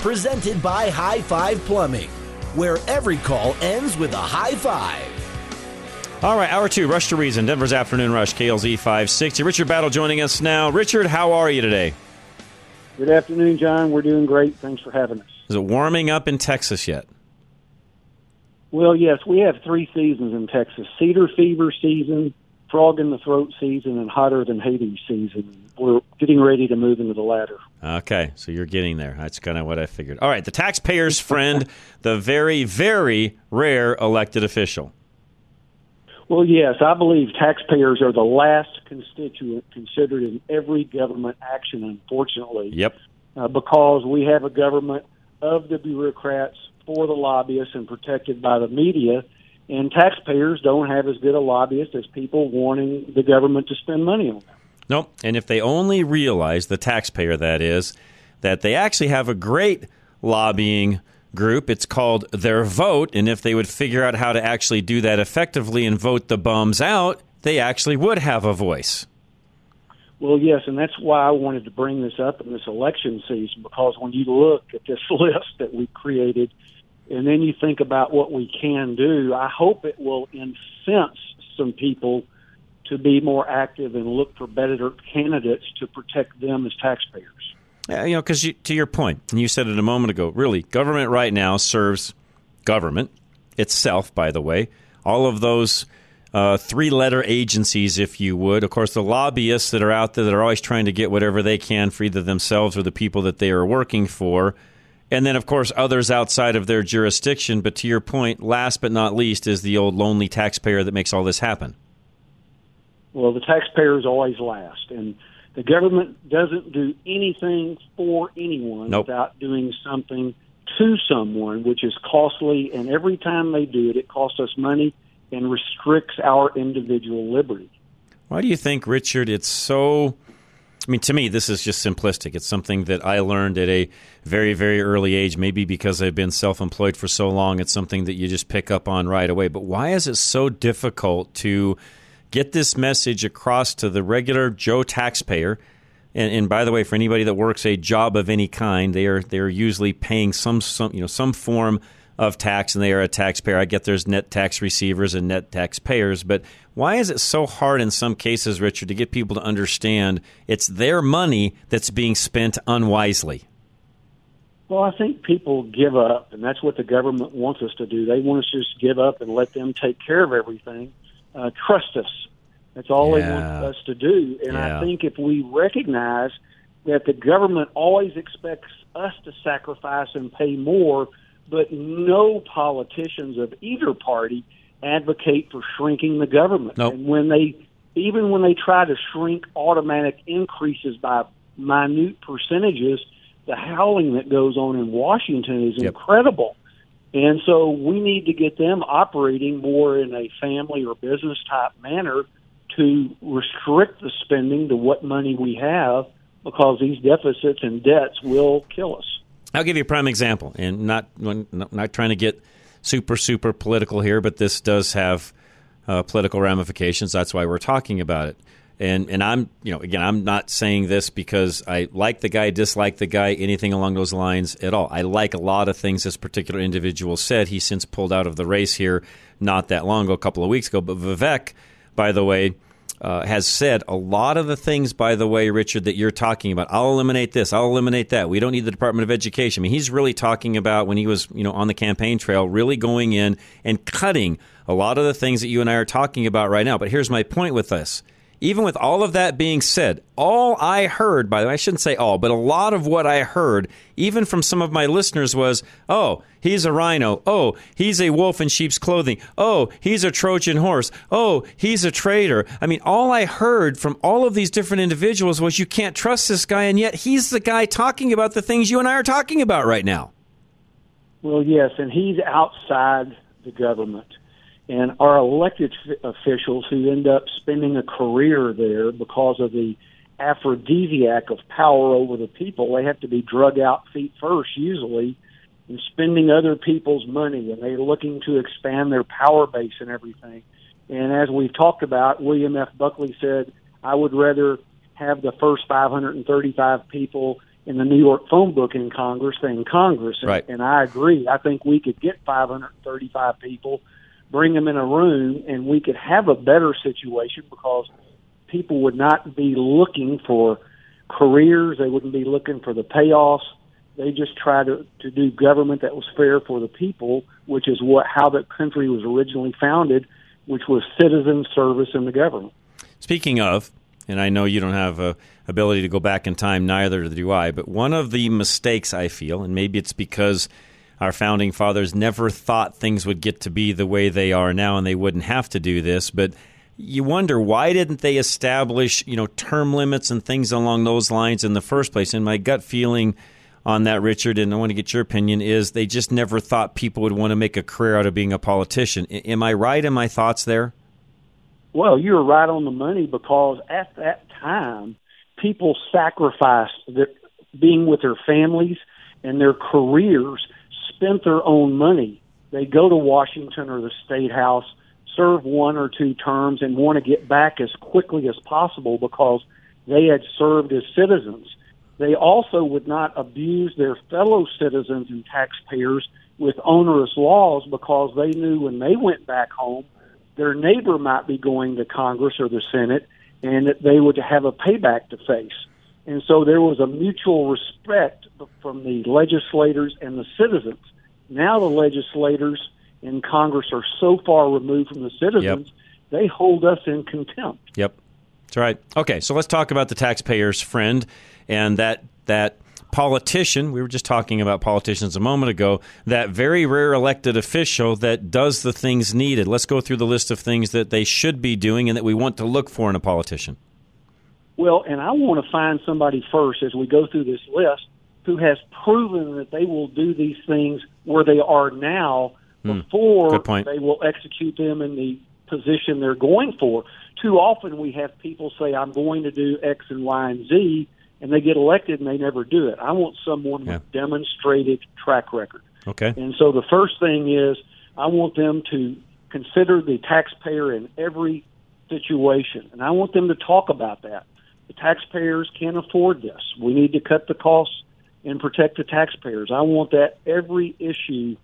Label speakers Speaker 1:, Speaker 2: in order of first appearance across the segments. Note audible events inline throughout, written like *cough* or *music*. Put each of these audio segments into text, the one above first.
Speaker 1: Presented by High Five Plumbing, where every call ends with a high five.
Speaker 2: All right, hour two, Rush to Reason, Denver's Afternoon Rush, KLZ 560. Richard Battle joining us now. Richard, how are you today?
Speaker 3: Good afternoon, John. We're doing great. Thanks for having us.
Speaker 2: Is it warming up in Texas yet?
Speaker 3: Well, yes, we have three seasons in Texas cedar fever season, frog in the throat season, and hotter than Hades season. We're getting ready to move into the latter.
Speaker 2: Okay, so you're getting there. That's kind of what I figured. All right, the taxpayer's friend, *laughs* the very, very rare elected official.
Speaker 3: Well, yes, I believe taxpayers are the last constituent considered in every government action, unfortunately.
Speaker 2: Yep.
Speaker 3: Uh, because we have a government of the bureaucrats for the lobbyists and protected by the media, and taxpayers don't have as good a lobbyist as people wanting the government to spend money on them.
Speaker 2: Nope. And if they only realize, the taxpayer that is, that they actually have a great lobbying group. It's called Their Vote. And if they would figure out how to actually do that effectively and vote the bums out, they actually would have a voice.
Speaker 3: Well, yes, and that's why I wanted to bring this up in this election season because when you look at this *laughs* list that we created and then you think about what we can do, I hope it will incense some people to be more active and look for better candidates to protect them as taxpayers.
Speaker 2: Yeah, you know, because you, to your point, and you said it a moment ago, really, government right now serves government itself, by the way. All of those uh, three letter agencies, if you would. Of course, the lobbyists that are out there that are always trying to get whatever they can for either themselves or the people that they are working for. And then, of course, others outside of their jurisdiction. But to your point, last but not least is the old lonely taxpayer that makes all this happen.
Speaker 3: Well, the taxpayer is always last. And the government doesn't do anything for anyone
Speaker 2: nope.
Speaker 3: without doing something to someone, which is costly. And every time they do it, it costs us money and restricts our individual liberty.
Speaker 2: Why do you think, Richard, it's so. I mean, to me, this is just simplistic. It's something that I learned at a very, very early age, maybe because I've been self employed for so long. It's something that you just pick up on right away. But why is it so difficult to get this message across to the regular Joe taxpayer? And, and, by the way, for anybody that works a job of any kind, they are they are usually paying some some you know some form of tax, and they are a taxpayer. I get there's net tax receivers and net taxpayers, but why is it so hard in some cases, Richard, to get people to understand it's their money that's being spent unwisely?
Speaker 3: Well, I think people give up, and that's what the government wants us to do. They want us to just give up and let them take care of everything. Uh, trust us. That's all
Speaker 2: Yeah.
Speaker 3: they want us to do. And
Speaker 2: Yeah.
Speaker 3: I think if we recognize that the government always expects us to sacrifice and pay more, but no politicians of either party advocate for shrinking the government.
Speaker 2: Nope.
Speaker 3: And when they, even when they try to shrink automatic increases by minute percentages, the howling that goes on in Washington is
Speaker 2: Yep.
Speaker 3: incredible. And so we need to get them operating more in a family or business type manner to restrict the spending to what money we have because these deficits and debts will kill us.
Speaker 2: I'll give you a prime example, and not not trying to get super super political here, but this does have uh, political ramifications. That's why we're talking about it. And and I'm you know again I'm not saying this because I like the guy, dislike the guy, anything along those lines at all. I like a lot of things this particular individual said. He since pulled out of the race here not that long ago, a couple of weeks ago. But Vivek, by the way, uh, has said a lot of the things, by the way, Richard, that you're talking about. I'll eliminate this. I'll eliminate that. We don't need the Department of Education. I mean, he's really talking about when he was, you know, on the campaign trail, really going in and cutting a lot of the things that you and I are talking about right now. But here's my point with this even with all of that being said, all I heard, by the way, I shouldn't say all, but a lot of what I heard, even from some of my listeners, was, oh, he's a RINO. Oh, he's a wolf in sheep's clothing. Oh, he's a Trojan horse. Oh, he's a traitor. I mean, all I heard from all of these different individuals was, you can't trust this guy, and yet he's the guy talking about the things you and I are talking about right now.
Speaker 3: Well, yes, and he's outside the government and our elected officials who end up spending a career there because of the aphrodisiac of power over the people, they have to be drug out feet first usually and spending other people's money and they're looking to expand their power base and everything. And as we've talked about, William F. Buckley said, I would rather have the first 535 people in the New York phone book in Congress than Congress. And,
Speaker 2: right.
Speaker 3: and I agree. I think we could get 535 people bring them in a room and we could have a better situation because people would not be looking for careers. They wouldn't be looking for the payoffs. They just try to, to do government that was fair for the people, which is what how the country was originally founded, which was citizen service in the government.
Speaker 2: Speaking of, and I know you don't have a ability to go back in time, neither do I, but one of the mistakes I feel, and maybe it's because – our founding fathers never thought things would get to be the way they are now and they wouldn't have to do this. But you wonder why didn't they establish, you know, term limits and things along those lines in the first place? And my gut feeling on that, Richard, and I want to get your opinion, is they just never thought people would want to make a career out of being a politician. Am I right in my thoughts there?
Speaker 3: Well, you're right on the money because at that time, people sacrificed their, being with their families and their careers spent their own money. They go to Washington or the State House, serve one or two terms, and want to get back as quickly as possible because they had served as citizens. They also would not abuse their fellow citizens and taxpayers with onerous laws because they knew when they went back home, their neighbor might be going to Congress or the Senate and that they would have a payback to face. And so there was a mutual respect from the legislators and the citizens. Now the legislators in Congress are so far removed from the citizens, yep. they hold us in contempt.
Speaker 2: Yep. That's right. Okay, so let's talk about the taxpayer's friend and that that politician. We were just talking about politicians a moment ago. That very rare elected official that does the things needed. Let's go through the list of things that they should be doing and that we want to look for in a politician.
Speaker 3: Well, and I want to find somebody first as we go through this list who has proven that they will do these things where they are now
Speaker 2: hmm.
Speaker 3: before
Speaker 2: mm,
Speaker 3: they will execute them in the position they're going for. Too often we have people say, I'm going to do X and Y and Z, and they get elected and they never do it. I want someone
Speaker 2: yeah.
Speaker 3: with demonstrated track record.
Speaker 2: Okay.
Speaker 3: And so the first thing is I want them to consider the taxpayer in every situation, and I want them to talk about that. The taxpayers can't afford this. We need to cut the costs and protect the taxpayers. I want that every issue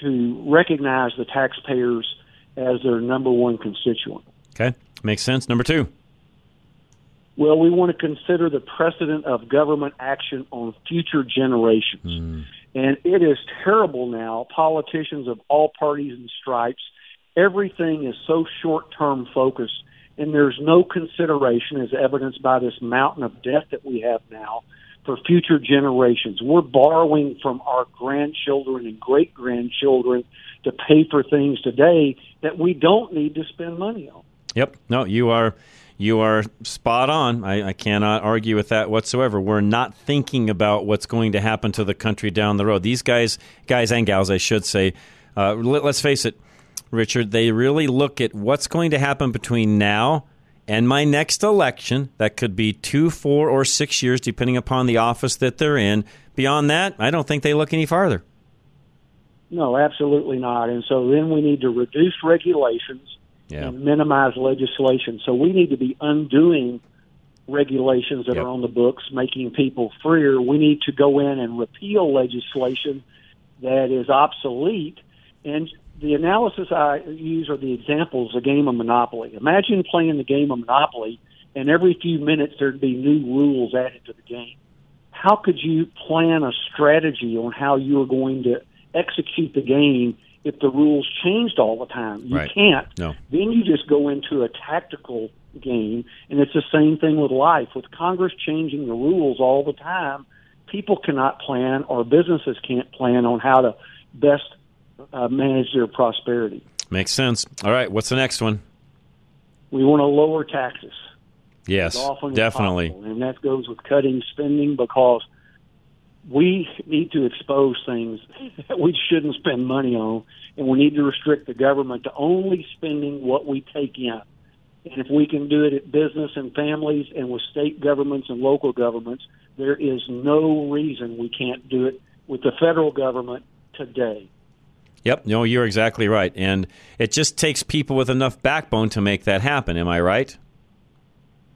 Speaker 3: to recognize the taxpayers as their number one constituent.
Speaker 2: Okay, makes sense. Number two.
Speaker 3: Well, we want to consider the precedent of government action on future generations.
Speaker 2: Mm.
Speaker 3: And it is terrible now. Politicians of all parties and stripes, everything is so short term focused and there's no consideration, as evidenced by this mountain of debt that we have now, for future generations. We're borrowing from our grandchildren and great grandchildren to pay for things today that we don't need to spend money on.
Speaker 2: Yep. No, you are you are spot on. I, I, cannot argue with that whatsoever. We're not thinking about what's going to happen to the country down the road. These guys, guys and gals, I should say. Uh, let, let's face it Richard, they really look at what's going to happen between now and my next election. That could be two, four, or six years, depending upon the office that they're in. Beyond that, I don't think they look any farther.
Speaker 3: No, absolutely not. And so then we need to reduce regulations
Speaker 2: yeah.
Speaker 3: and minimize legislation. So we need to be undoing regulations that
Speaker 2: yep.
Speaker 3: are on the books, making people freer. We need to go in and repeal legislation that is obsolete and the analysis I use are the examples, the game of Monopoly. Imagine playing the game of Monopoly, and every few minutes there'd be new rules added to the game. How could you plan a strategy on how you are going to execute the game if the rules changed all the time? You
Speaker 2: Right.
Speaker 3: can't.
Speaker 2: No.
Speaker 3: Then you just go into a tactical game, and it's the same thing with life. With Congress changing the rules all the time, people cannot plan, or businesses can't plan on how to best uh, manage their prosperity.
Speaker 2: Makes sense. All right, what's the next one?
Speaker 3: We want to lower taxes.
Speaker 2: Yes, definitely.
Speaker 3: possible, and that goes with cutting spending because we need to expose things *laughs* that we shouldn't spend money on, and we need to restrict the government to only spending what we take in. And if we can do it at business and families and with state governments and local governments, there is no reason we can't do it with the federal government today.
Speaker 2: Yep, no, you're exactly right. And it just takes people with enough backbone to make that happen. Am I right?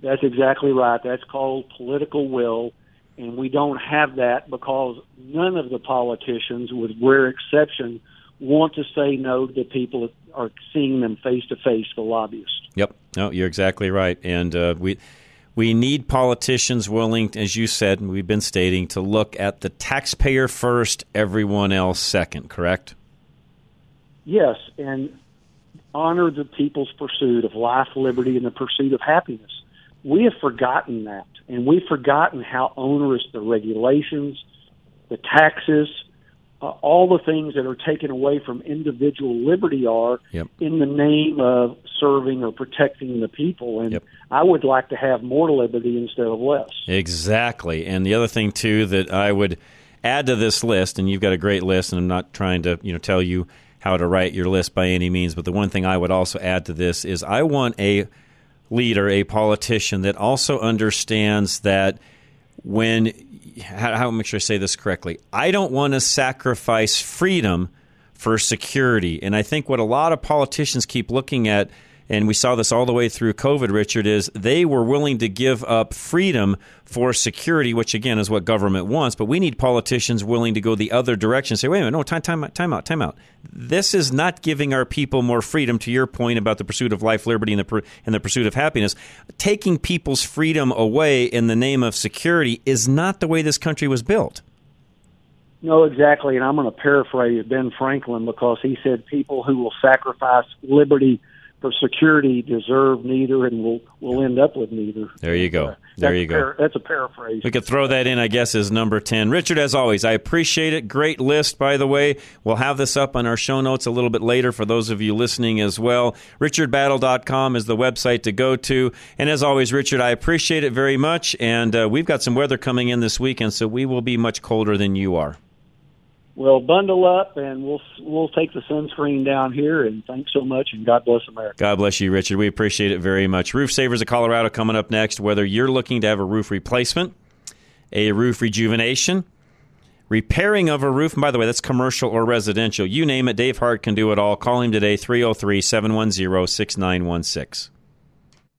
Speaker 3: That's exactly right. That's called political will, and we don't have that because none of the politicians, with rare exception, want to say no to the people that are seeing them face to face, the lobbyists.
Speaker 2: Yep. No, you're exactly right. And uh, we we need politicians willing, as you said, and we've been stating, to look at the taxpayer first, everyone else second. Correct?
Speaker 3: Yes, and honor the people's pursuit of life, liberty, and the pursuit of happiness. We have forgotten that, and we've forgotten how onerous the regulations, the taxes, uh, all the things that are taken away from individual liberty are
Speaker 2: Yep.
Speaker 3: in the name of serving or protecting the people. And I would like to have more liberty instead of less.
Speaker 2: Exactly. And the other thing too that I would add to this list, and you've got a great list, and I'm not trying to you know tell you how to write your list by any means, but the one thing I would also add to this is I want a leader, a politician that also understands that when how, how make sure I say this correctly. I don't want to sacrifice freedom for security, and I think what a lot of politicians keep looking at. And we saw this all the way through COVID, Richard, is they were willing to give up freedom for security, which again is what government wants. But we need politicians willing to go the other direction say, wait a minute, no, time, time, time out, time out. This is not giving our people more freedom, to your point about the pursuit of life, liberty, and the, and the pursuit of happiness. Taking people's freedom away in the name of security is not the way this country was built.
Speaker 3: No, exactly. And I'm going to paraphrase Ben Franklin because he said people who will sacrifice liberty for security deserve neither and will will end up with neither.
Speaker 2: There you go.
Speaker 3: Uh,
Speaker 2: There you go.
Speaker 3: par- that's a paraphrase.
Speaker 2: We could throw that in, I guess, as number 10. Richard, as always, I appreciate it. Great list, by the way. We'll have this up on our show notes a little bit later for those of you listening as well. RichardBattle.com is the website to go to. And as always, Richard, I appreciate it very much. And uh, we've got some weather coming in this weekend, so we will be much colder than you are.
Speaker 3: Well, bundle up and we'll we'll take the sunscreen down here. And thanks so much, and God bless America.
Speaker 2: God bless you, Richard. We appreciate it very much. Roof Savers of Colorado coming up next. Whether you're looking to have a roof replacement, a roof rejuvenation, repairing of a roof, and by the way, that's commercial or residential, you name it, Dave Hart can do it all. Call him today, 303 710 6916.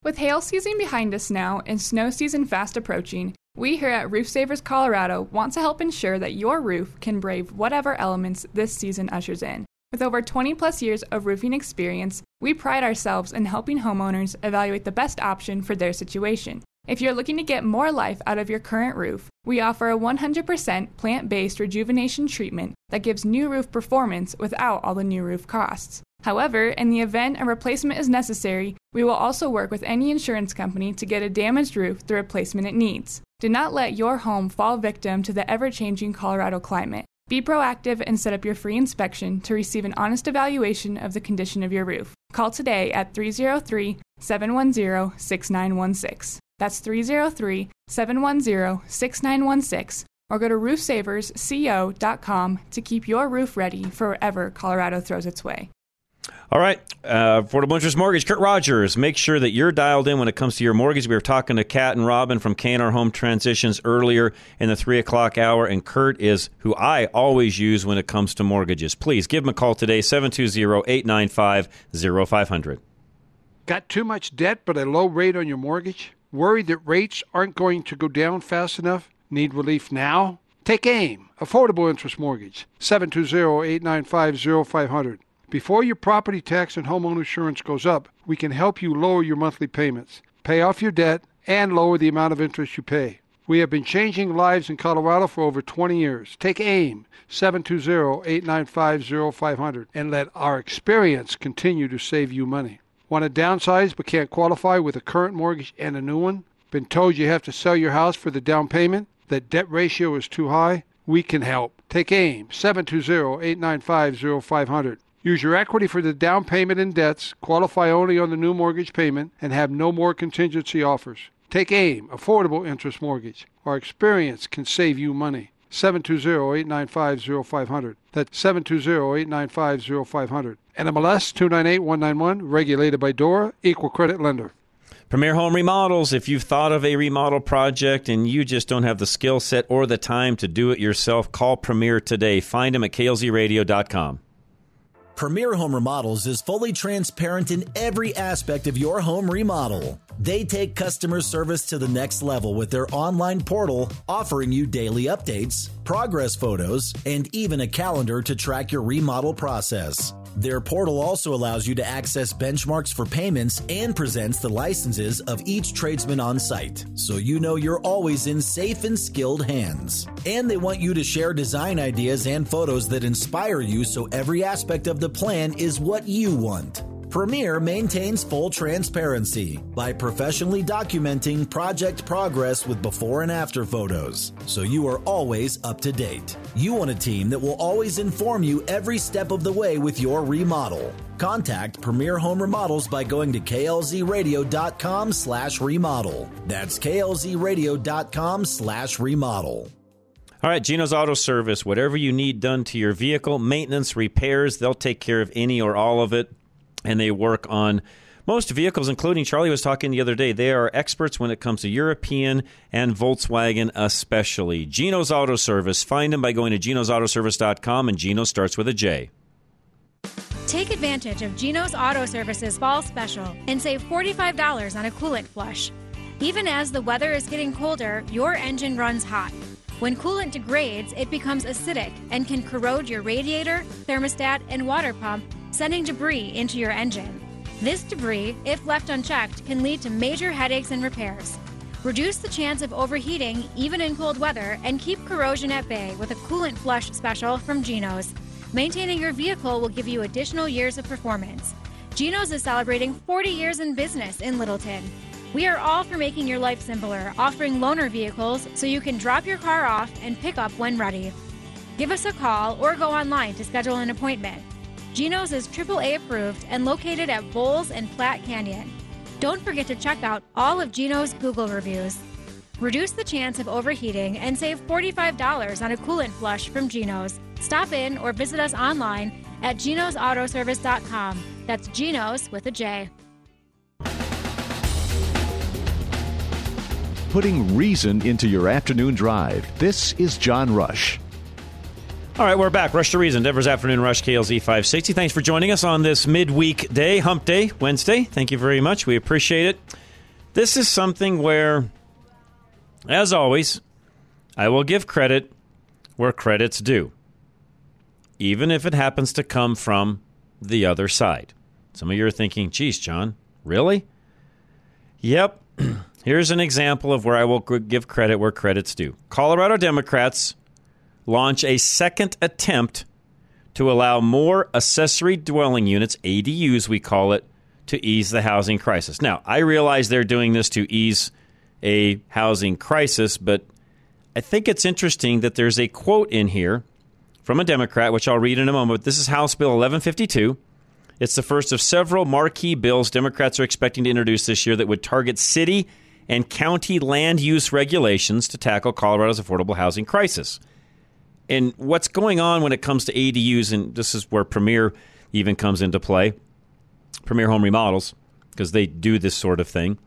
Speaker 4: With hail season behind us now and snow season fast approaching, we here at Roof Savers Colorado want to help ensure that your roof can brave whatever elements this season ushers in. With over 20 plus years of roofing experience, we pride ourselves in helping homeowners evaluate the best option for their situation. If you're looking to get more life out of your current roof, we offer a 100% plant based rejuvenation treatment that gives new roof performance without all the new roof costs. However, in the event a replacement is necessary, we will also work with any insurance company to get a damaged roof the replacement it needs. Do not let your home fall victim to the ever changing Colorado climate. Be proactive and set up your free inspection to receive an honest evaluation of the condition of your roof. Call today at 303 710 6916. That's 303 710 6916. Or go to roofsaversco.com to keep your roof ready for wherever Colorado throws its way.
Speaker 2: All right, uh, Affordable Interest Mortgage, Kurt Rogers. Make sure that you're dialed in when it comes to your mortgage. We were talking to Kat and Robin from KNR Home Transitions earlier in the three o'clock hour, and Kurt is who I always use when it comes to mortgages. Please give him a call today, 720-895-0500.
Speaker 5: Got too much debt but a low rate on your mortgage? Worried that rates aren't going to go down fast enough? Need relief now? Take AIM, Affordable Interest Mortgage, 720-895-0500. Before your property tax and homeowner insurance goes up, we can help you lower your monthly payments, pay off your debt, and lower the amount of interest you pay. We have been changing lives in Colorado for over 20 years. Take AIM 720-895-0500 and let our experience continue to save you money. Want to downsize but can't qualify with a current mortgage and a new one? Been told you have to sell your house for the down payment? That debt ratio is too high? We can help. Take AIM 720-895-0500. Use your equity for the down payment and debts, qualify only on the new mortgage payment, and have no more contingency offers. Take AIM, Affordable Interest Mortgage. Our experience can save you money. 720-895-0500. That's 720-895-0500. NMLS 298191, regulated by DORA, equal credit lender.
Speaker 2: Premier Home Remodels, if you've thought of a remodel project and you just don't have the skill set or the time to do it yourself, call Premier today. Find him at klzradio.com.
Speaker 1: Premier Home Remodels is fully transparent in every aspect of your home remodel. They take customer service to the next level with their online portal, offering you daily updates, progress photos, and even a calendar to track your remodel process. Their portal also allows you to access benchmarks for payments and presents the licenses of each tradesman on site, so you know you're always in safe and skilled hands. And they want you to share design ideas and photos that inspire you so every aspect of the plan is what you want. Premier maintains full transparency by professionally documenting project progress with before and after photos, so you are always up to date. You want a team that will always inform you every step of the way with your remodel. Contact Premier Home Remodels by going to klzradio.com slash remodel. That's klzradio.com slash remodel.
Speaker 2: All right, Gino's Auto Service. Whatever you need done to your vehicle, maintenance, repairs, they'll take care of any or all of it and they work on most vehicles, including Charlie was talking the other day. They are experts when it comes to European and Volkswagen, especially. Gino's Auto Service. Find them by going to ginosautoservice.com, and Gino starts with a J.
Speaker 6: Take advantage of Gino's Auto Service's fall special and save $45 on a coolant flush. Even as the weather is getting colder, your engine runs hot. When coolant degrades, it becomes acidic and can corrode your radiator, thermostat, and water pump sending debris into your engine. This debris, if left unchecked, can lead to major headaches and repairs. Reduce the chance of overheating even in cold weather and keep corrosion at bay with a coolant flush special from Geno's. Maintaining your vehicle will give you additional years of performance. Geno's is celebrating 40 years in business in Littleton. We are all for making your life simpler, offering loaner vehicles so you can drop your car off and pick up when ready. Give us a call or go online to schedule an appointment. Geno's is AAA approved and located at Bowles and Platte Canyon. Don't forget to check out all of Geno's Google reviews. Reduce the chance of overheating and save $45 on a coolant flush from Geno's. Stop in or visit us online at genosautoservice.com. That's Geno's with a J.
Speaker 7: Putting reason into your afternoon drive. This is John Rush.
Speaker 2: All right, we're back. Rush to Reason, Denver's Afternoon Rush, KLZ 560. Thanks for joining us on this midweek day, hump day, Wednesday. Thank you very much. We appreciate it. This is something where, as always, I will give credit where credit's due, even if it happens to come from the other side. Some of you are thinking, geez, John, really? Yep. *clears throat* Here's an example of where I will give credit where credit's due. Colorado Democrats launch a second attempt to allow more accessory dwelling units, ADUs we call it, to ease the housing crisis. Now, I realize they're doing this to ease a housing crisis, but I think it's interesting that there's a quote in here from a Democrat, which I'll read in a moment. This is House Bill 1152. It's the first of several marquee bills Democrats are expecting to introduce this year that would target city and county land use regulations to tackle Colorado's affordable housing crisis and what's going on when it comes to ADUs, and this is where Premier even comes into play, Premier Home Remodels, because they do this sort of thing.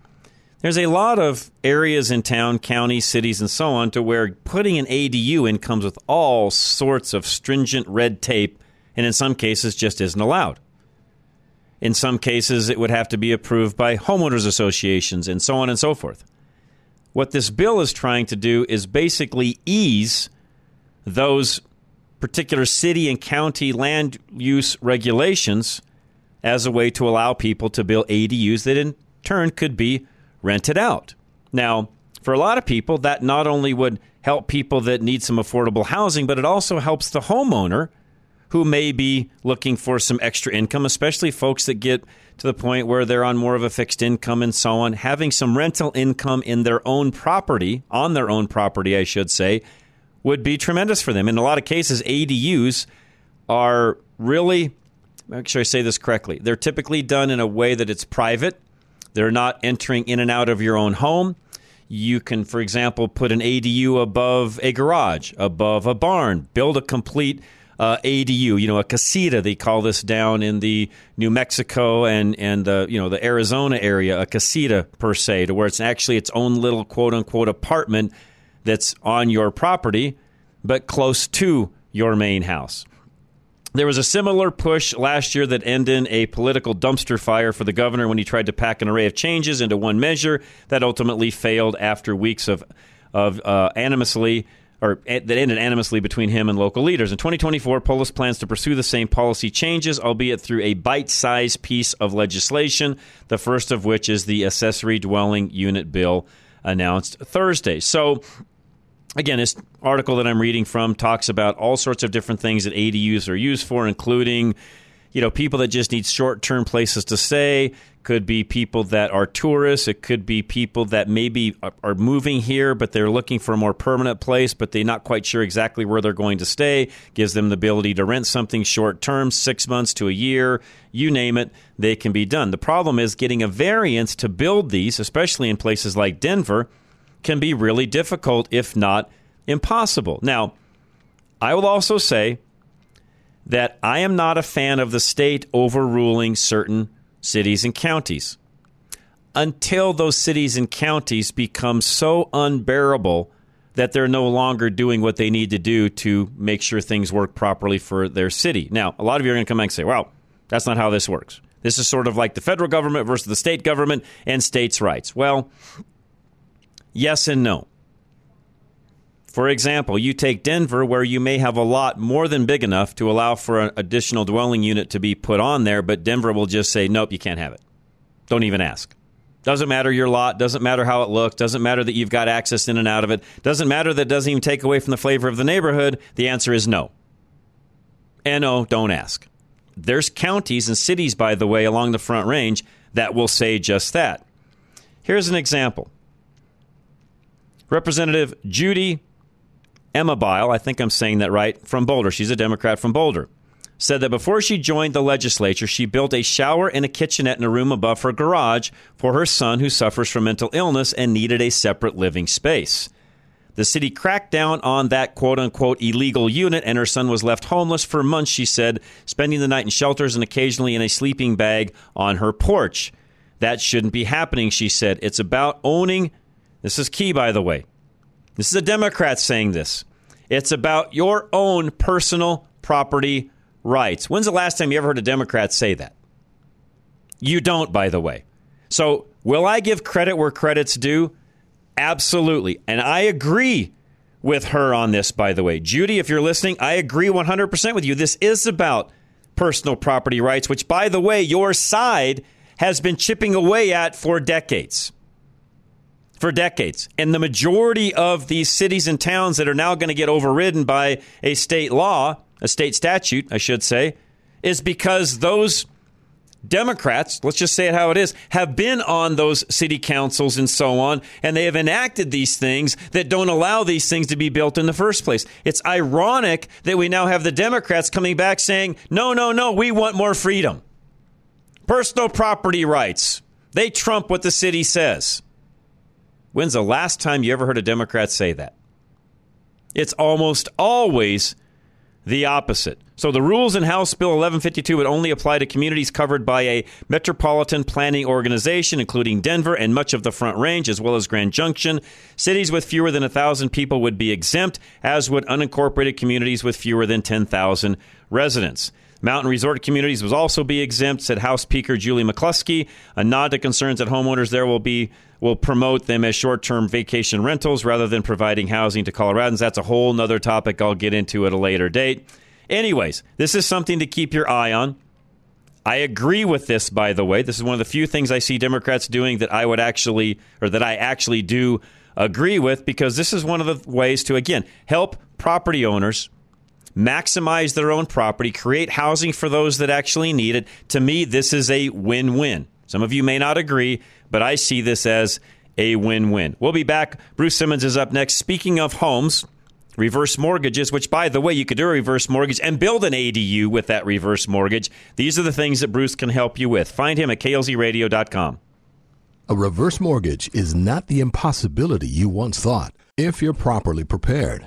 Speaker 2: There's a lot of areas in town, counties, cities, and so on, to where putting an ADU in comes with all sorts of stringent red tape, and in some cases just isn't allowed. In some cases, it would have to be approved by homeowners associations, and so on and so forth. What this bill is trying to do is basically ease those particular city and county land use regulations as a way to allow people to build ADUs that in turn could be rented out. Now, for a lot of people, that not only would help people that need some affordable housing, but it also helps the homeowner who may be looking for some extra income, especially folks that get to the point where they're on more of a fixed income and so on. Having some rental income in their own property, on their own property, I should say, would be tremendous for them. In a lot of cases, ADUs are really, make sure I say this correctly, they're typically done in a way that it's private. They're not entering in and out of your own home. You can, for example, put an ADU above a garage, above a barn, build a complete uh, ADU, you know, a casita. They call this down in the New Mexico and and the you know the Arizona area, a casita per se, to where it's actually its own little quote unquote apartment that's on your property, but close to your main house. There was a similar push last year that ended in a political dumpster fire for the governor when he tried to pack an array of changes into one measure that ultimately failed after weeks of of uh, animously or eh, that ended animously between him and local leaders. In 2024, Polis plans to pursue the same policy changes, albeit through a bite-sized piece of legislation. The first of which is the accessory dwelling unit bill announced Thursday. So again, this article that I'm reading from talks about all sorts of different things that ADUs are used for, including you know people that just need short-term places to stay. Could be people that are tourists. It could be people that maybe are moving here, but they're looking for a more permanent place, but they're not quite sure exactly where they're going to stay. Gives them the ability to rent something short term, six months to a year, you name it, they can be done. The problem is getting a variance to build these, especially in places like Denver can be really difficult, if not impossible. Now, I will also say that I am not a fan of the state overruling certain cities and counties until those cities and counties become so unbearable that they're no longer doing what they need to do to make sure things work properly for their city. Now, a lot of you are going to come back and say, well, that's not how this works. This is sort of like the federal government versus the state government and states' rights. Well, Yes and no. For example, you take Denver, where you may have a lot more than big enough to allow for an additional dwelling unit to be put on there, but Denver will just say, nope, you can't have it. Don't even ask. Doesn't matter your lot, doesn't matter how it looks, doesn't matter that you've got access in and out of it, doesn't matter that it doesn't even take away from the flavor of the neighborhood. The answer is no. And no, don't ask. There's counties and cities, by the way, along the Front Range that will say just that. Here's an example. Representative Judy Amabile, I think I'm saying that right, from Boulder. She's a Democrat from Boulder. Said that before she joined the legislature, she built a shower and a kitchenette in a room above her garage for her son who suffers from mental illness and needed a separate living space. The city cracked down on that quote unquote illegal unit, and her son was left homeless for months, she said, spending the night in shelters and occasionally in a sleeping bag on her porch. That shouldn't be happening, she said. It's about owning this is key, by the way. This is a Democrat saying this. It's about your own personal property rights. When's the last time you ever heard a Democrat say that? You don't, by the way. So, will I give credit where credit's due? Absolutely. And I agree with her on this, by the way. Judy, if you're listening, I agree 100% with you. This is about personal property rights, which, by the way, your side has been chipping away at for decades for decades. And the majority of these cities and towns that are now going to get overridden by a state law, a state statute, I should say, is because those Democrats, let's just say it how it is, have been on those city councils and so on, and they have enacted these things that don't allow these things to be built in the first place. It's ironic that we now have the Democrats coming back saying, no, no, no, we want more freedom. Personal property rights. They trump what the city says. When's the last time you ever heard a Democrat say that? It's almost always the opposite. So the rules in House Bill 1152 would only apply to communities covered by a metropolitan planning organization, including Denver and much of the Front Range, as well as Grand Junction. Cities with fewer than 1,000 people would be exempt, as would unincorporated communities with fewer than 10,000 residents. Mountain Resort Communities will also be exempt, said House Speaker Julie McCluskey. A nod to concerns that homeowners there will be will promote them as short-term vacation rentals rather than providing housing to Coloradans. That's a whole nother topic I'll get into at a later date. Anyways, this is something to keep your eye on. I agree with this, by the way. This is one of the few things I see Democrats doing that I would actually, or that I actually do agree with, because this is one of the ways to, again, help property owners maximize their own property, create housing for those that actually need it. To me, this is a win win. Some of you may not agree, but I see this as a win win. We'll be back. Bruce Simmons is up next. Speaking of homes, reverse mortgages, which, by the way, you could do a reverse mortgage and build an ADU with that reverse mortgage. These are the things that Bruce can help you with. Find him at klzradio.com.
Speaker 8: A reverse mortgage is not the impossibility you once thought if you're properly prepared.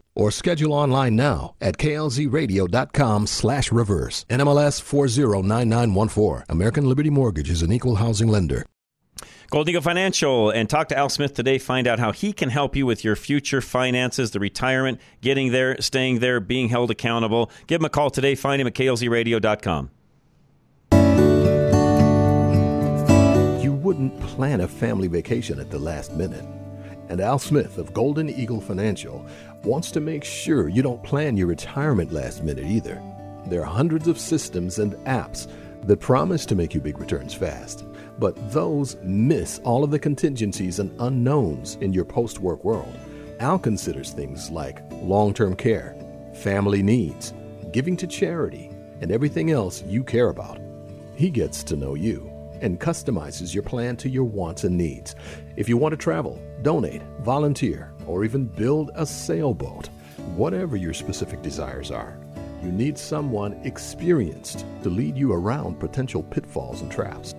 Speaker 8: or schedule online now at klzradio.com slash reverse. NMLS 409914. American Liberty Mortgage is an equal housing lender.
Speaker 2: Gold Eagle Financial and talk to Al Smith today. Find out how he can help you with your future finances, the retirement, getting there, staying there, being held accountable. Give him a call today. Find him at klzradio.com.
Speaker 8: You wouldn't plan a family vacation at the last minute. And Al Smith of Golden Eagle Financial wants to make sure you don't plan your retirement last minute either. There are hundreds of systems and apps that promise to make you big returns fast, but those miss all of the contingencies and unknowns in your post work world. Al considers things like long term care, family needs, giving to charity, and everything else you care about. He gets to know you and customizes your plan to your wants and needs. If you want to travel, donate, volunteer, or even build a sailboat, whatever your specific desires are, you need someone experienced to lead you around potential pitfalls and traps.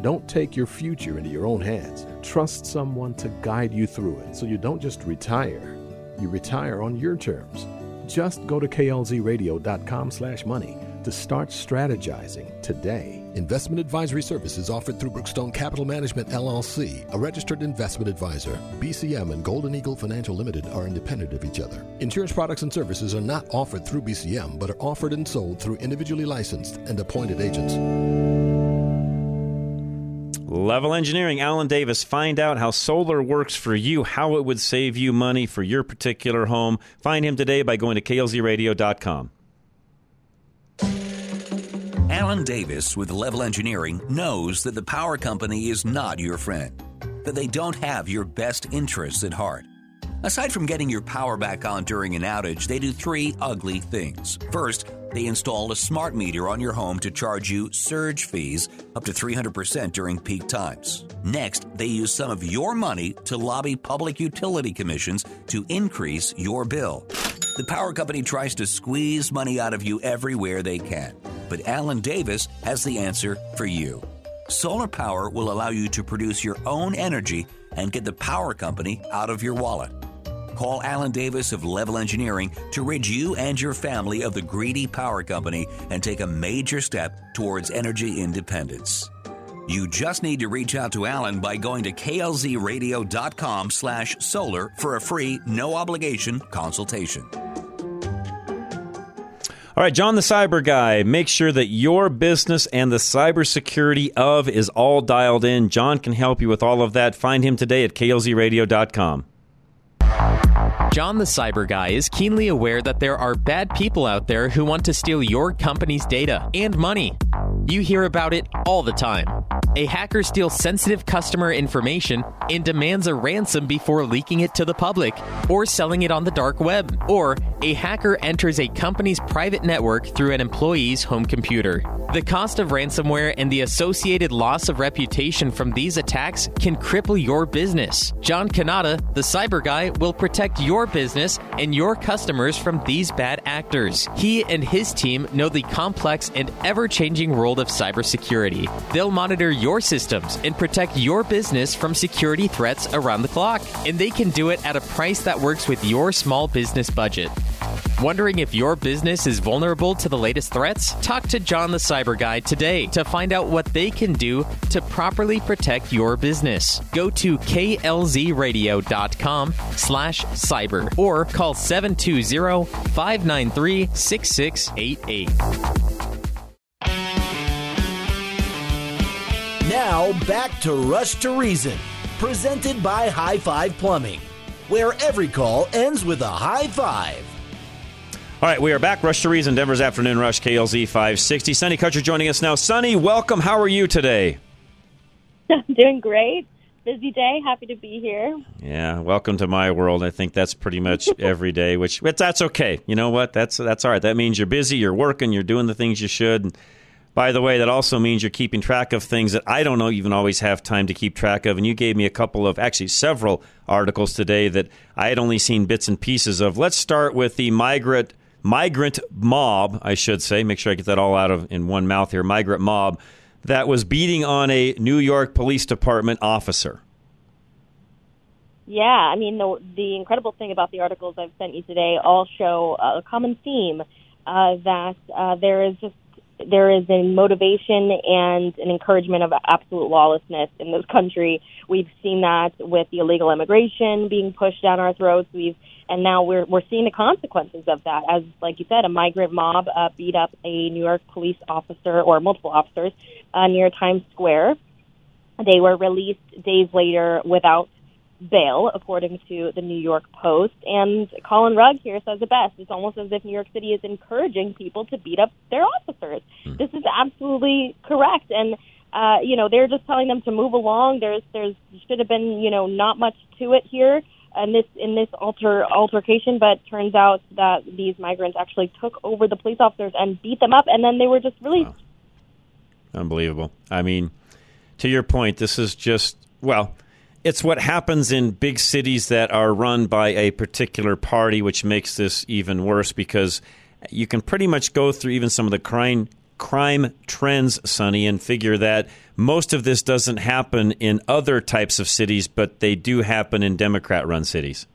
Speaker 8: Don't take your future into your own hands. Trust someone to guide you through it so you don't just retire. You retire on your terms. Just go to klzradio.com slash money to start strategizing today. Investment advisory services offered through Brookstone Capital Management LLC, a registered investment advisor. BCM and Golden Eagle Financial Limited are independent of each other. Insurance products and services are not offered through BCM, but are offered and sold through individually licensed and appointed agents.
Speaker 2: Level Engineering, Alan Davis. Find out how solar works for you, how it would save you money for your particular home. Find him today by going to klzradio.com.
Speaker 9: Alan Davis with Level Engineering knows that the power company is not your friend, that they don't have your best interests at heart. Aside from getting your power back on during an outage, they do three ugly things. First, they install a smart meter on your home to charge you surge fees up to 300% during peak times. Next, they use some of your money to lobby public utility commissions to increase your bill. The power company tries to squeeze money out of you everywhere they can, but Alan Davis has the answer for you. Solar power will allow you to produce your own energy and get the power company out of your wallet. Call Alan Davis of Level Engineering to rid you and your family of the greedy power company and take a major step towards energy independence. You just need to reach out to Alan by going to klzradio.com slash solar for a free, no obligation consultation.
Speaker 2: All right, John the Cyber Guy, make sure that your business and the cybersecurity of is all dialed in. John can help you with all of that. Find him today at klzradio.com.
Speaker 10: John the Cyber Guy is keenly aware that there are bad people out there who want to steal your company's data and money. You hear about it all the time. A hacker steals sensitive customer information and demands a ransom before leaking it to the public, or selling it on the dark web, or a hacker enters a company's private network through an employee's home computer. The cost of ransomware and the associated loss of reputation from these attacks can cripple your business. John Kanata, the cyber guy, will protect your business and your customers from these bad actors. He and his team know the complex and ever changing world of cybersecurity. They'll monitor your systems and protect your business from security threats around the clock. And they can do it at a price that works with your small business budget. Wondering if your business is vulnerable to the latest threats? Talk to John the Cyber Guy today to find out what they can do to properly protect your business. Go to klzradio.com slash cyber or call 720-593-6688.
Speaker 1: Now back to Rush to Reason, presented by High Five Plumbing, where every call ends with a high five.
Speaker 2: All right, we are back. Rush to Reason, Denver's Afternoon Rush, KLZ 560. Sunny Kutcher joining us now. Sunny, welcome. How are you today? *laughs*
Speaker 11: Doing great. Busy day. Happy to be here.
Speaker 2: Yeah, welcome to my world. I think that's pretty much *laughs* every day, which that's okay. You know what? That's that's all right. That means you're busy, you're working, you're doing the things you should. By the way, that also means you're keeping track of things that I don't know even always have time to keep track of. And you gave me a couple of, actually several articles today that I had only seen bits and pieces of. Let's start with the migrant migrant mob, I should say. Make sure I get that all out of in one mouth here. Migrant mob that was beating on a New York Police Department officer.
Speaker 11: Yeah, I mean the the incredible thing about the articles I've sent you today all show a common theme uh, that uh, there is just there is a motivation and an encouragement of absolute lawlessness in this country. We've seen that with the illegal immigration being pushed down our throats. We've and now we're we're seeing the consequences of that. As like you said, a migrant mob uh, beat up a New York police officer or multiple officers uh, near Times Square. They were released days later without bail, according to the New York Post. And Colin Rugg here says the best. It's almost as if New York City is encouraging people to beat up their officers. This is absolutely correct. And uh, you know, they're just telling them to move along. There's there's should have been, you know, not much to it here in this in this alter altercation, but turns out that these migrants actually took over the police officers and beat them up, and then they were just released.
Speaker 2: Unbelievable. I mean, to your point, this is just well, it's what happens in big cities that are run by a particular party, which makes this even worse because you can pretty much go through even some of the crime crime trends, Sonny, and figure that most of this doesn't happen in other types of cities, but they do happen in Democrat run cities.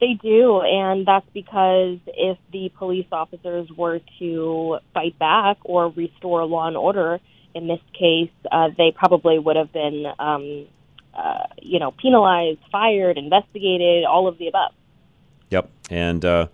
Speaker 11: They do, and that's because if the police officers were to fight back or restore law and order, in this case, uh, they probably would have been, um, uh, you know, penalized, fired, investigated, all of the above.
Speaker 2: Yep. And uh,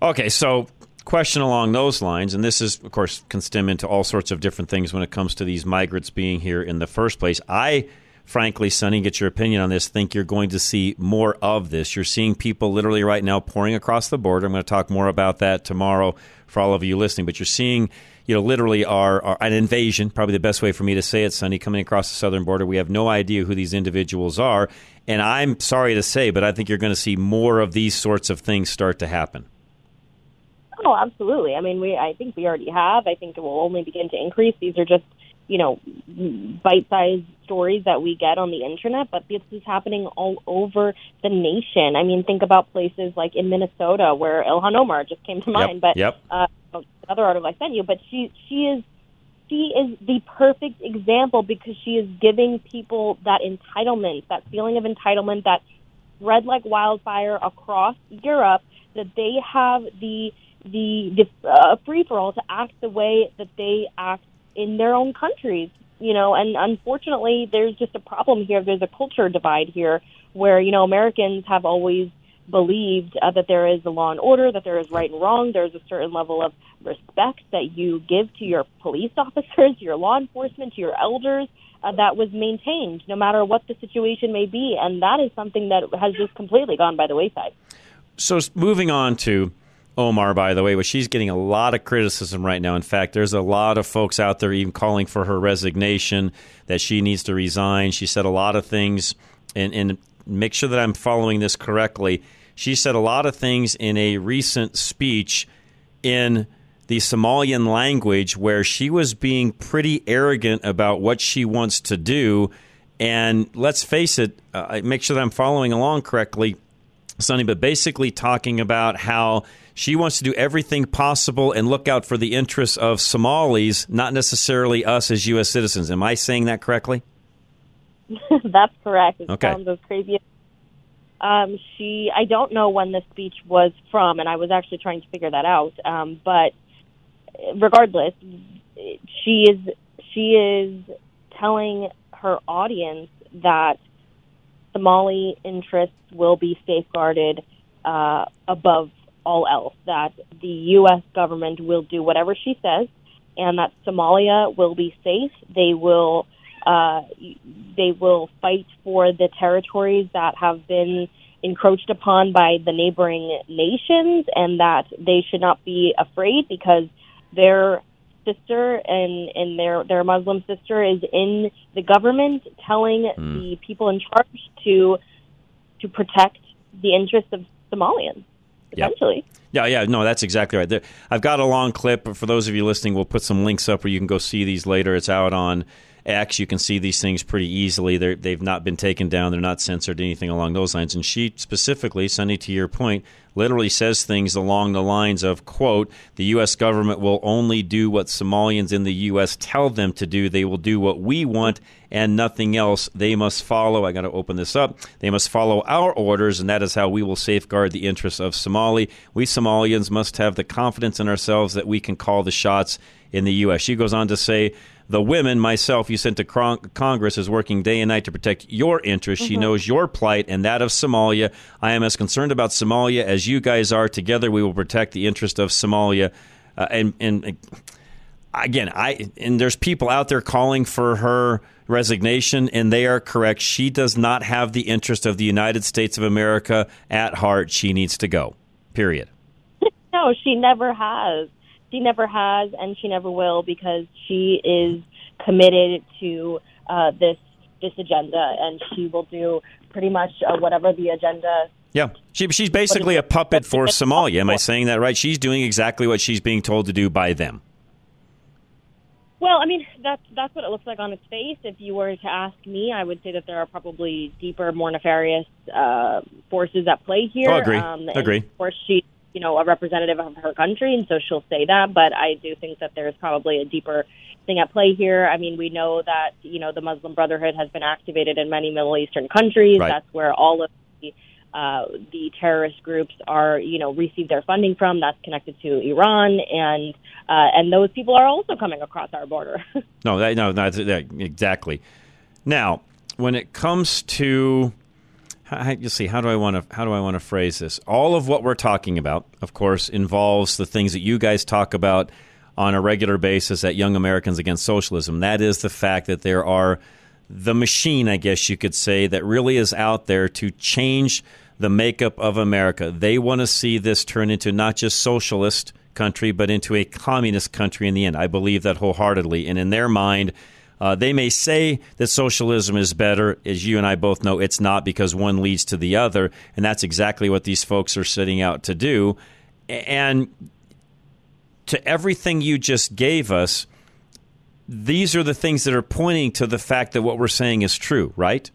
Speaker 2: okay, so question along those lines, and this is, of course, can stem into all sorts of different things when it comes to these migrants being here in the first place. I, frankly, Sonny, get your opinion on this. Think you're going to see more of this. You're seeing people literally right now pouring across the border. I'm going to talk more about that tomorrow for all of you listening. But you're seeing, you know, literally an invasion. Probably the best way for me to say it, Sonny, coming across the southern border. We have no idea who these individuals are, and I'm sorry to say, but I think you're going to see more of these sorts of things start to happen.
Speaker 11: Oh, absolutely. I mean, we I think we already have. I think it will only begin to increase. These are just, you know, bite-sized stories that we get on the internet, but this is happening all over the nation. I mean, think about places like in Minnesota where Ilhan Omar just came to mind, but
Speaker 2: yep.
Speaker 11: uh another article I sent you, but she she is she is the perfect example because she is giving people that entitlement, that feeling of entitlement that spread like wildfire across Europe that they have the the, the uh, free for all to act the way that they act in their own countries. You know, and unfortunately, there's just a problem here. There's a culture divide here where you know Americans have always believed uh, that there is a law and order, that there is right and wrong. There's a certain level of respect that you give to your police *laughs* officers, your law enforcement, to your elders. Uh, that was maintained no matter what the situation may be, and that is something that has just completely gone by the wayside.
Speaker 2: So moving on to Omar, by the way, but she's getting a lot of criticism right now. In fact, there's a lot of folks out there even calling for her resignation, that she needs to resign. She said a lot of things, and, and make sure that I'm following this correctly. She said a lot of things in a recent speech in the Somalian language where she was being pretty arrogant about what she wants to do. And let's face it, uh, make sure that I'm following along correctly, Sonny, but basically talking about how she wants to do everything possible and look out for the interests of Somalis, not necessarily us as U.S. citizens. Am I saying that correctly? *laughs*
Speaker 11: That's correct. It
Speaker 2: Okay.
Speaker 11: sounds as crazy. Um, she, I don't know when this speech was from, and I was actually trying to figure that out. Um, but regardless, she is she is telling her audience that Somali interests will be safeguarded uh, above all else. That the U.S. government will do whatever she says, and that Somalia will be safe. They will uh, they will fight for the territories that have been encroached upon by the neighboring nations, and that they should not be afraid because their sister and, and their their Muslim sister is in the government telling hmm. the people in charge to to protect the interests of Somalians.
Speaker 2: Yep.
Speaker 11: Essentially.
Speaker 2: Yeah, yeah, no, that's exactly right. There, I've got a long clip. but For those of you listening, we'll put some links up where you can go see these later. It's out on X. You can see these things pretty easily. They're, they've not been taken down. They're not censored, anything along those lines. And she specifically, Sunny, to your point, literally says things along the lines of, quote, the U.S. government will only do what Somalians in the U.S. tell them to do. They will do what we want and nothing else. They must follow. I got to open this up. They must follow our orders, and that is how we will safeguard the interests of Somali. We Somalians must have the confidence in ourselves that we can call the shots in the U.S. She goes on to say, the women, myself, you sent to Cron- Congress is working day and night to protect your interests. She knows your plight and that of Somalia. I am as concerned about Somalia as you guys are. Together, we will protect the interest of Somalia. Uh, and, and uh, again, I and there's people out there calling for her resignation, and they are correct. She does not have the interest of the United States of America at heart. She needs to go. Period. *laughs*
Speaker 11: No, she never has. She never has, and she never will because she is committed to uh, this this agenda, and she will do pretty much uh, whatever the agenda.
Speaker 2: Yeah, she, she's basically a puppet for Somalia. Am I saying that right? She's doing exactly what she's being told to do by them.
Speaker 11: Well, I mean that's that's what it looks like on its face. If you were to ask me, I would say that there are probably deeper, more nefarious uh, forces at play here.
Speaker 2: Oh, agree.
Speaker 11: Um,
Speaker 2: Agree.
Speaker 11: Of course, she, you know, a representative of her country, and so she'll say that. But I do think that there's probably a deeper thing at play here. I mean, we know that you know the Muslim Brotherhood has been activated in many Middle Eastern countries.
Speaker 2: Right.
Speaker 11: That's where all of the uh, the terrorist groups are, you know, receive their funding from. That's connected to Iran, and uh, and those people are also coming across our border. *laughs*
Speaker 2: No, that, no, that's that, exactly. Now, when it comes to, how, you see, how do I want to how do I want to phrase this? All of what we're talking about, of course, involves the things that you guys talk about on a regular basis at Young Americans Against Socialism. That is the fact that there are the machine, I guess you could say, that really is out there to change the makeup of America. They want to see this turn into not just socialist country, but into a communist country in the end. I believe that wholeheartedly. And in their mind, uh, they may say that socialism is better. As you and I both know, it's not because one leads to the other. And that's exactly what these folks are setting out to do. And to everything you just gave us, these are the things that are pointing to the fact that what we're saying is true, right?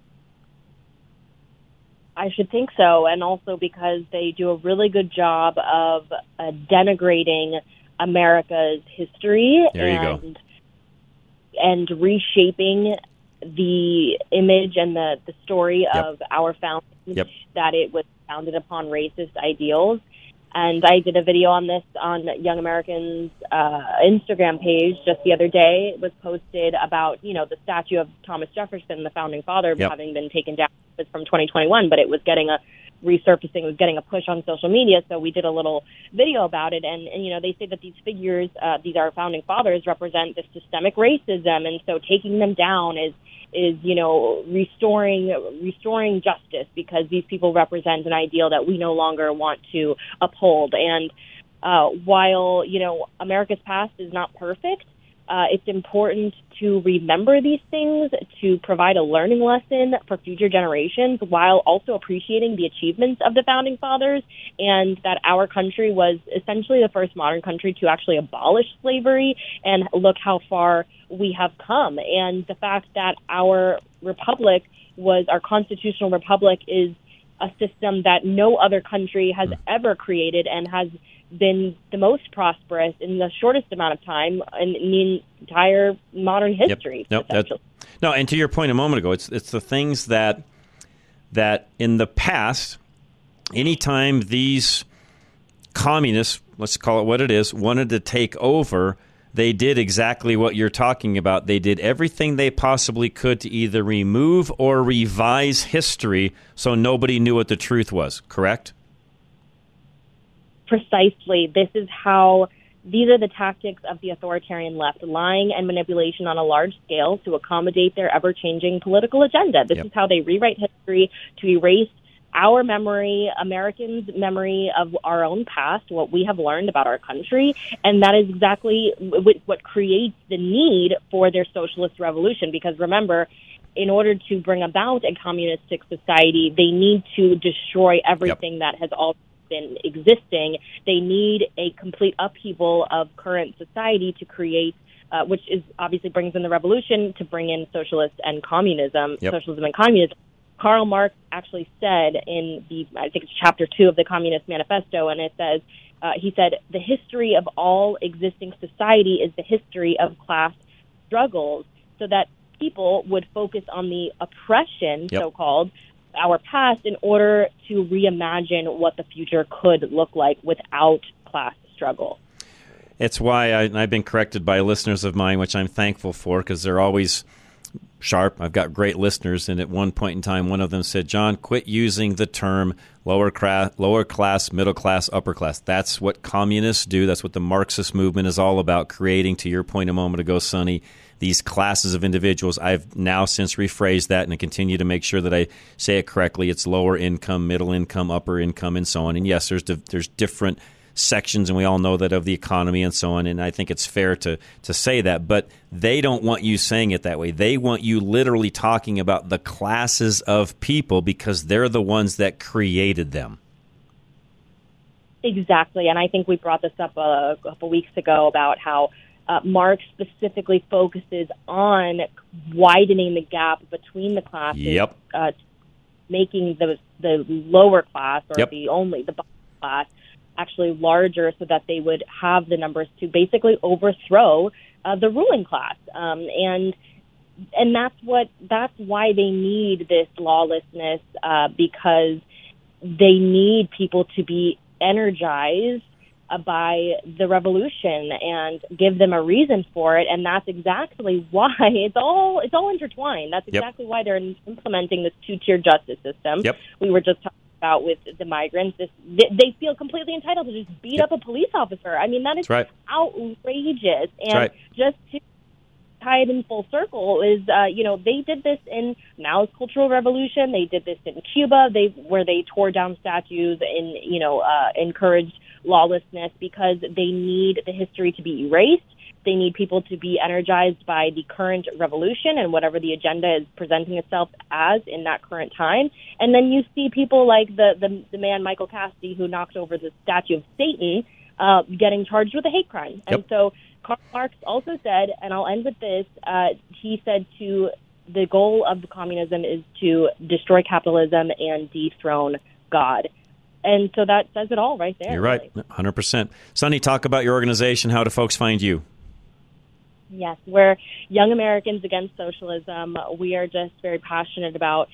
Speaker 11: I should think so, and also because they do a really good job of uh, denigrating America's history
Speaker 2: There you go.
Speaker 11: And reshaping the image and the the story
Speaker 2: Yep.
Speaker 11: of our founding
Speaker 2: Yep.
Speaker 11: that it was founded upon racist ideals. And I did a video on this on Young Americans uh, Instagram page just the other day. It was posted about you know the statue of Thomas Jefferson, the founding father,
Speaker 2: Yep.
Speaker 11: having been taken down. It was from 2021, but it was getting a resurfacing, was getting a push on social media. So we did a little video about it, and, and you know they say that these figures, uh, these are founding fathers, represent this systemic racism, and so taking them down is is you know restoring restoring justice because these people represent an ideal that we no longer want to uphold. And uh, while you know America's past is not perfect Uh, it's important to remember these things, to provide a learning lesson for future generations while also appreciating the achievements of the founding fathers and that our country was essentially the first modern country to actually abolish slavery and look how far we have come. And the fact that our republic was our constitutional republic is a system that no other country has hmm. ever created and has been the most prosperous in the shortest amount of time in, in the entire modern history.
Speaker 2: Yep. Nope, no, and to your point a moment ago, it's it's the things that that in the past, anytime these communists, let's call it what it is, wanted to take over, they did exactly what you're talking about. They did everything they possibly could to either remove or revise history so nobody knew what the truth was, correct?
Speaker 11: Precisely. This is how these are the tactics of the authoritarian left, lying and manipulation on a large scale to accommodate their ever changing political agenda. This yep. is how they rewrite history to erase our memory, Americans' memory of our own past, what we have learned about our country, and that is exactly what creates the need for their socialist revolution. Because remember, in order to bring about a communistic society, they need to destroy everything yep. that has all been existing. They need a complete upheaval of current society to create uh, which is obviously brings in the revolution to bring in socialist and communism, yep. socialism and communism. Karl Marx actually said in the, I think it's chapter two of the Communist Manifesto, and it says, uh, he said, the history of all existing society is the history of class struggles, so that people would focus on the oppression, yep. so called, our past in order to reimagine what the future could look like without class struggle.
Speaker 2: It's why I, have been corrected by listeners of mine, which I'm thankful for, because they're always sharp. I've got great listeners, and at one point in time, one of them said, "John, quit using the term lower class, lower class, middle class, upper class. That's what communists do. That's what the Marxist movement is all about, creating." To your point a moment ago, Sonny, these classes of individuals. I've now since rephrased that and I continue to make sure that I say it correctly. It's lower income, middle income, upper income, and so on. And yes, there's there's different sections, and we all know that of the economy and so on. And I think it's fair to to say that, but they don't want you saying it that way. They want you literally talking about the classes of people because they're the ones that created them.
Speaker 11: Exactly, and I think we brought this up a couple weeks ago about how uh, Marx specifically focuses on widening the gap between the classes,
Speaker 2: yep.
Speaker 11: uh, making the the lower class or
Speaker 2: yep.
Speaker 11: the only the bottom class actually larger so that they would have the numbers to basically overthrow uh, the ruling class. Um, and and that's what that's why they need this lawlessness uh, because they need people to be energized uh, by the revolution and give them a reason for it and that's exactly *laughs* why it's all it's all intertwined that's exactly yep. why they're implementing this two-tier justice system
Speaker 2: yep.
Speaker 11: we were just talking about with the migrants. This, they feel completely entitled to just beat yep. up a police officer. I mean, that is
Speaker 2: right.
Speaker 11: outrageous. And
Speaker 2: right.
Speaker 11: just to tie it in full circle is, uh, you know, they did this in Mao's Cultural Revolution. They did this in Cuba. They where they tore down statues and you know uh, encouraged lawlessness because they need the history to be erased they need people to be energized by the current revolution and whatever the agenda is presenting itself as in that current time. And then you see people like the, the, the man, Michael Cassidy, who knocked over the statue of Satan, uh, getting charged with a hate crime.
Speaker 2: Yep.
Speaker 11: And so Karl Marx also said, and I'll end with this, uh, he said to the goal of communism is to destroy capitalism and dethrone God. And so that says it all right there.
Speaker 2: You're right, 100%. Sonny, talk about your organization. How do folks find you?
Speaker 11: Yes, we're Young Americans Against Socialism. We are just very passionate about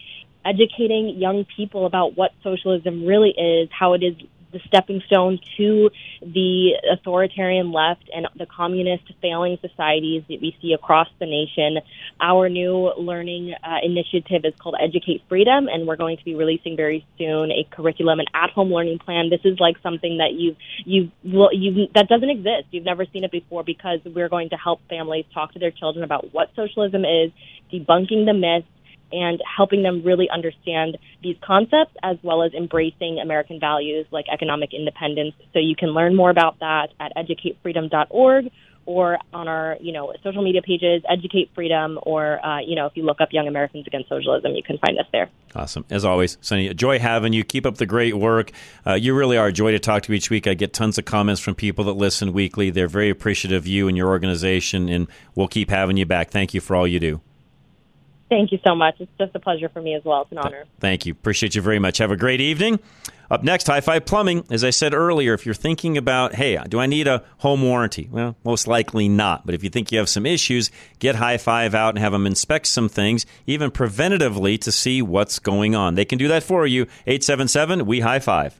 Speaker 11: educating young people about what socialism really is, how it is the stepping stone to the authoritarian left and the communist failing societies that we see across the nation. Our new learning uh, initiative is called Educate Freedom, and we're going to be releasing very soon a curriculum and at-home learning plan. This is like something that you you you that doesn't exist. You've never seen it before because we're going to help families talk to their children about what socialism is, debunking the myths and helping them really understand these concepts as well as embracing American values like economic independence. So you can learn more about that at educatefreedom.org or on our, you know, social media pages, Educate Freedom, or, uh, you know, if you look up Young Americans Against Socialism, you can find us there.
Speaker 2: Awesome. As always, Sunny, joy having you. Keep up the great work. Uh, you really are a joy to talk to each week. I get tons of comments from people that listen weekly. They're very appreciative of you and your organization, and we'll keep having you back. Thank you for all you do.
Speaker 11: Thank you so much. It's just a pleasure for me as well. It's an honor.
Speaker 2: Thank you. Appreciate you very much. Have a great evening. Up next, High Five Plumbing. As I said earlier, if you're thinking about, hey, uh, do I need a home warranty? Well, most likely not. But if you think you have some issues, get High Five out and have them inspect some things, even preventatively, to see what's going on. They can do that for you. 877 We High Five.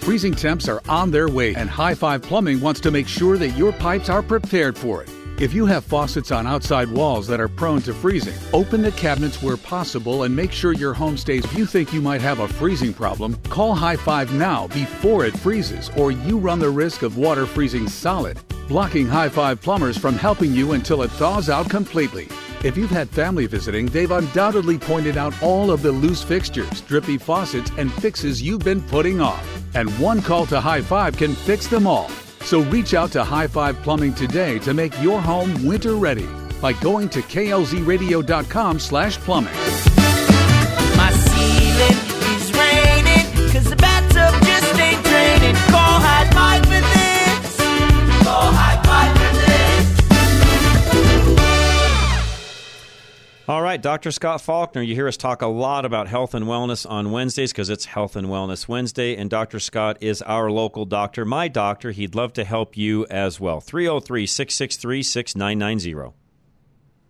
Speaker 12: Freezing temps are on their way, and High Five Plumbing wants to make sure that your pipes are prepared for it. If you have faucets on outside walls that are prone to freezing, open the cabinets where possible and make sure your home stays. If you think you might have a freezing problem, call High Five now before it freezes, or you run the risk of water freezing solid, blocking High Five plumbers from helping you until it thaws out completely. If you've had family visiting, they've undoubtedly pointed out all of the loose fixtures, drippy faucets, and fixes you've been putting off. And one call to High Five can fix them all. So reach out to High Five Plumbing today to make your home winter ready by going to klzradio.com slash plumbing.
Speaker 2: All right, Dr. Scott Faulkner, you hear us talk a lot about health and wellness on Wednesdays because it's Health and Wellness Wednesday, and Dr. Scott is our local doctor, my doctor. He'd love to help you as well. 303 663 6990.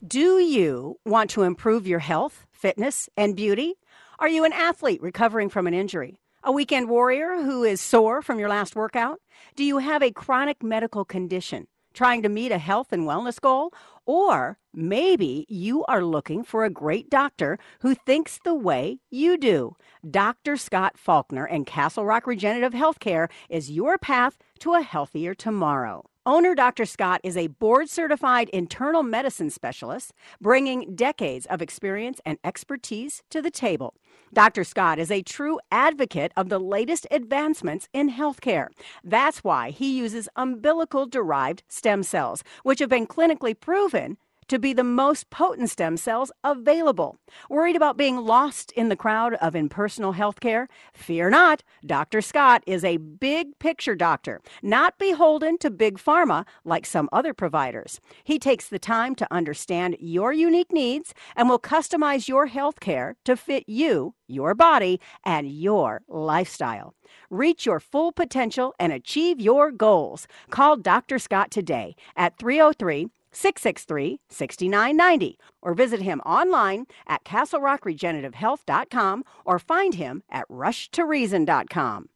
Speaker 13: Do you want to improve your health, fitness, and beauty? Are you an athlete recovering from an injury? A weekend warrior who is sore from your last workout? Do you have a chronic medical condition? Trying to meet a health and wellness goal? Or maybe you are looking for a great doctor who thinks the way you do. Dr. Scott Faulkner and Castle Rock Regenerative Healthcare is your path to a healthier tomorrow. Owner Dr. Scott is a board certified internal medicine specialist, bringing decades of experience and expertise to the table. Dr. Scott is a true advocate of the latest advancements in healthcare. That's why he uses umbilical derived stem cells, which have been clinically proven to be the most potent stem cells available. Worried about being lost in the crowd of impersonal healthcare? Fear not. Dr. Scott is a big picture doctor, not beholden to big pharma like some other providers. He takes the time to understand your unique needs and will customize your healthcare to fit you, your body, and your lifestyle. Reach your full potential and achieve your goals. Call Dr. Scott today at 303 663 6990 or visit him online at castlerockregenerativehealth.com or find him at rushtoreason.com.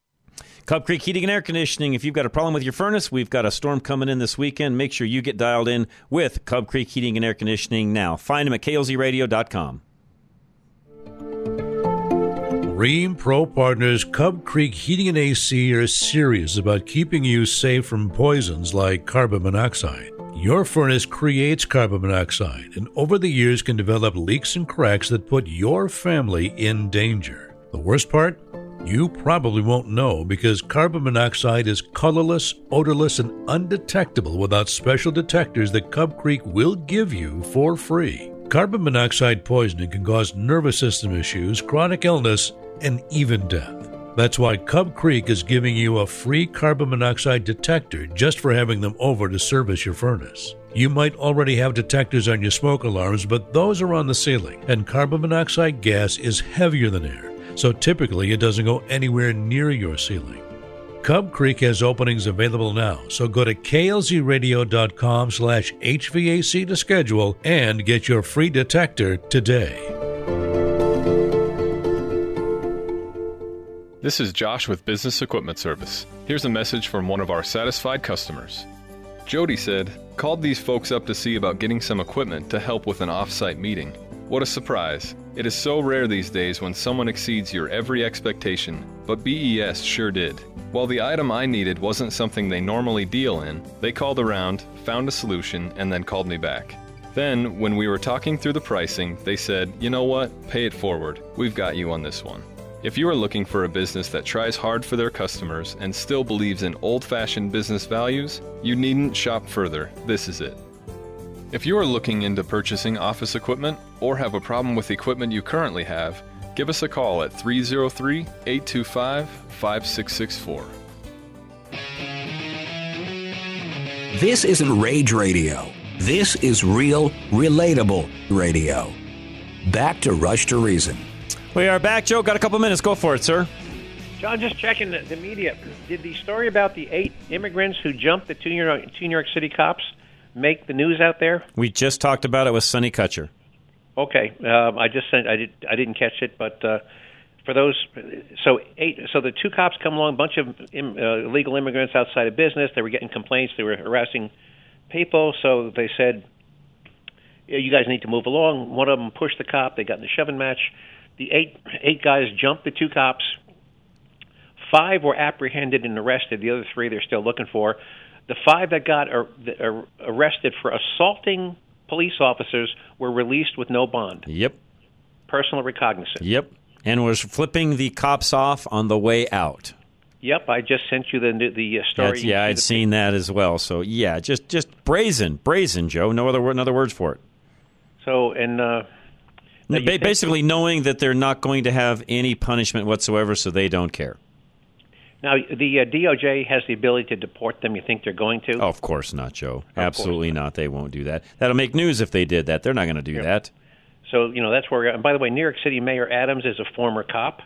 Speaker 2: Cub Creek Heating and Air Conditioning. If you've got a problem with your furnace, we've got a storm coming in this weekend. Make sure you get dialed in with Cub Creek Heating and Air Conditioning now. Find them at klzradio.com.
Speaker 14: Ream Pro Partners Cub Creek Heating and AC are serious about keeping you safe from poisons like carbon monoxide. Your furnace creates carbon monoxide and over the years can develop leaks and cracks that put your family in danger. The worst part? You probably won't know because carbon monoxide is colorless, odorless, and undetectable without special detectors that Cub Creek will give you for free. Carbon monoxide poisoning can cause nervous system issues, chronic illness, and even death. That's why Cub Creek is giving you a free carbon monoxide detector just for having them over to service your furnace. You might already have detectors on your smoke alarms, but those are on the ceiling, and carbon monoxide gas is heavier than air, so typically it doesn't go anywhere near your ceiling. Cub Creek has openings available now, so go to klzradio.com slash HVAC to schedule and get your free detector today.
Speaker 15: This is Josh with Business Equipment Service. Here's a message from one of our satisfied customers. Jody said, called these folks up to see about getting some equipment to help with an off-site meeting. What a surprise. It is so rare these days when someone exceeds your every expectation, but BES sure did. While the item I needed wasn't something they normally deal in, they called around, found a solution, and then called me back. Then, when we were talking through the pricing, they said, you know what, pay it forward. We've got you on this one. If you are looking for a business that tries hard for their customers and still believes in old fashioned business values, you needn't shop further. This is it. If you are looking into purchasing office equipment or have a problem with equipment you currently have, give us a call at 303 825 5664.
Speaker 9: This isn't rage radio. This is real, relatable radio. Back to Rush to Reason.
Speaker 2: We are back, Joe. Got a couple minutes. Go for it, sir.
Speaker 16: John, just checking the, the media. Did the story about the eight immigrants who jumped the two New York, two New York City cops make the news out there?
Speaker 2: We just talked about it with Sonny Kutcher.
Speaker 16: Okay, um, I just sent. I did. I didn't catch it, but uh, for those, so eight. So the two cops come along, a bunch of Im, uh, illegal immigrants outside of business. They were getting complaints. They were harassing people. So they said, yeah, "You guys need to move along." One of them pushed the cop. They got in a shoving match. The eight eight guys jumped the two cops. Five were apprehended and arrested. The other three they're still looking for. The five that got ar- ar- arrested for assaulting police officers were released with no bond.
Speaker 2: Yep.
Speaker 16: Personal recognizance.
Speaker 2: Yep. And was flipping the cops off on the way out.
Speaker 16: Yep, I just sent you the the uh, story.
Speaker 2: That's, yeah, I'd seen that as well. So yeah, just just brazen, brazen, Joe. No other other words for it.
Speaker 16: So and uh,
Speaker 2: ba- basically knowing that they're not going to have any punishment whatsoever, so they don't care.
Speaker 16: Now the uh, DOJ has the ability to deport them. You think they're going to?
Speaker 2: Oh, of course not, Joe. Absolutely not. They won't do that. That'll make news if they did that. They're not going to do
Speaker 16: Yeah.
Speaker 2: that.
Speaker 16: So you know that's where. We're at. And by the way, New York City Mayor Adams is a former cop,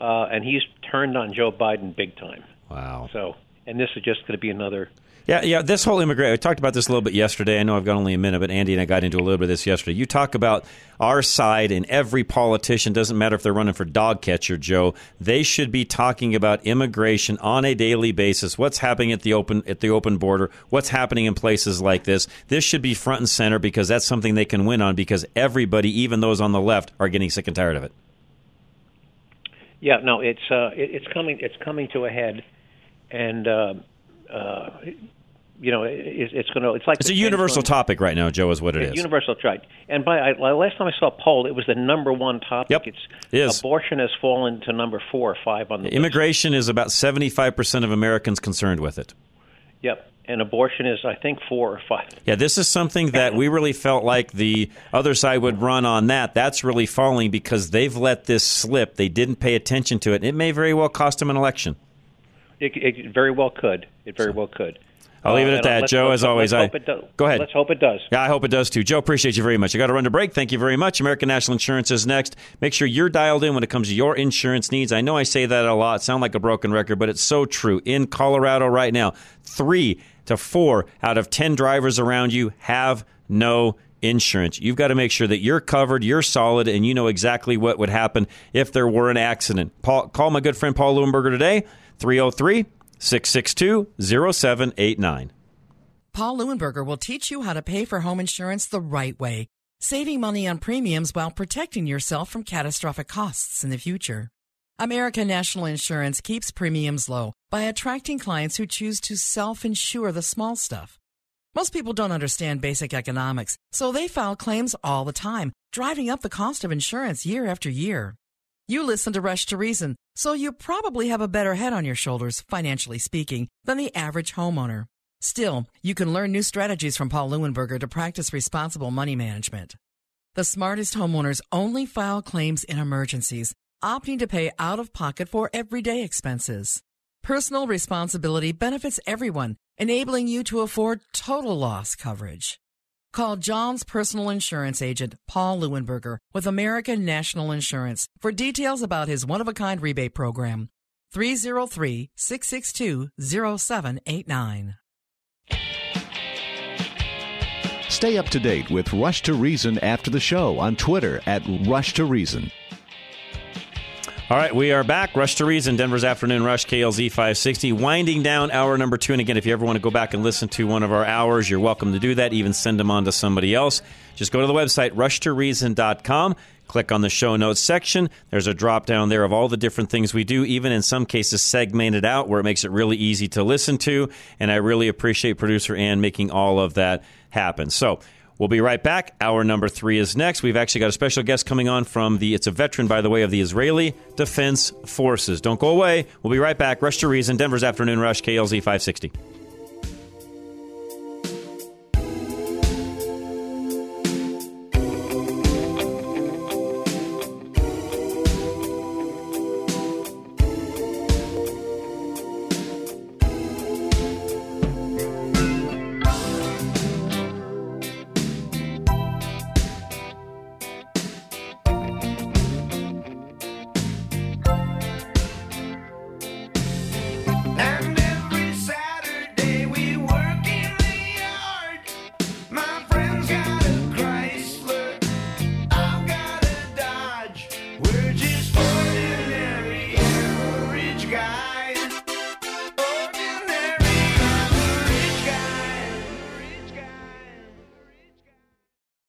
Speaker 16: uh, and he's turned on Joe Biden big time.
Speaker 2: Wow.
Speaker 16: So and this is just going to be another.
Speaker 2: Yeah, yeah. This whole immigrant. I talked about this a little bit yesterday. I know I've got only a minute, but Andy and I got into a little bit of this yesterday. You talk about our side, and every politician doesn't matter if they're running for dog catcher, Joe. They should be talking about immigration on a daily basis. What's happening at the open at the open border? What's happening in places like this? This should be front and center because that's something they can win on. Because everybody, even those on the left, are getting sick and tired of it.
Speaker 16: Yeah, no, it's uh, it, it's coming. It's coming to a head, and uh, uh, you know, it, it's going to. It's like
Speaker 2: It's a universal
Speaker 16: pendulum-
Speaker 2: topic right now, Joe. Is what it is.
Speaker 16: Universal, right? And by I, last time I saw a poll, it was the number one topic.
Speaker 2: Yep,
Speaker 16: It's
Speaker 2: it is.
Speaker 16: abortion has fallen to number four or five on the list.
Speaker 2: Immigration is about seventy-five percent of Americans concerned with it.
Speaker 16: Yep, and abortion is I think four or five.
Speaker 2: Yeah, this is something that we really felt like the other side would run on that. That's really falling because they've let this slip. They didn't pay attention to it. It may very well cost them an election.
Speaker 16: It, it very well could. It very well could.
Speaker 2: I'll leave it
Speaker 16: Uh,
Speaker 2: at that, Joe. As always, I
Speaker 16: do-
Speaker 2: go ahead.
Speaker 16: Let's hope it does.
Speaker 2: Yeah, I hope it does too. Joe, appreciate you very much. I got to run to break. Thank you very much. American National Insurance is next. Make sure you're dialed in when it comes to your insurance needs. I know I say that a lot, sound like a broken record, but it's so true. In Colorado right now, three to four out of ten drivers around you have no insurance. You've got to make sure that you're covered, you're solid, and you know exactly what would happen if there were an accident. Paul, call my good friend Paul Leuenberger today, 303 662 0789.
Speaker 17: Paul Leuenberger will teach you how to pay for home insurance the right way, saving money on premiums while protecting yourself from catastrophic costs in the future. American National Insurance keeps premiums low by attracting clients who choose to self insure the small stuff. Most people don't understand basic economics, so they file claims all the time, driving up the cost of insurance year after year. You listen to Rush to Reason, so you probably have a better head on your shoulders, financially speaking, than the average homeowner. Still, you can learn new strategies from Paul Leuenberger to practice responsible money management. The smartest homeowners only file claims in emergencies, opting to pay out of pocket for everyday expenses. Personal responsibility benefits everyone, enabling you to afford total loss coverage. Call John's personal insurance agent, Paul Leuenberger, with American National Insurance for details about his one of a kind rebate program. 303 662 0789.
Speaker 7: Stay up to date with Rush to Reason after the show on Twitter at Rush to Reason.
Speaker 2: All right, we are back. Rush to Reason, Denver's Afternoon Rush, KLZ 560. Winding down hour number two. And again, if you ever want to go back and listen to one of our hours, you're welcome to do that. Even send them on to somebody else. Just go to the website, rushtoreason.com. Click on the show notes section. There's a drop down there of all the different things we do, even in some cases segmented out where it makes it really easy to listen to. And I really appreciate producer Ann making all of that happen. So, We'll be right back. Hour number three is next. We've actually got a special guest coming on from the, it's a veteran, by the way, of the Israeli Defense Forces. Don't go away. We'll be right back. Rush to Reason, Denver's Afternoon Rush, KLZ 560.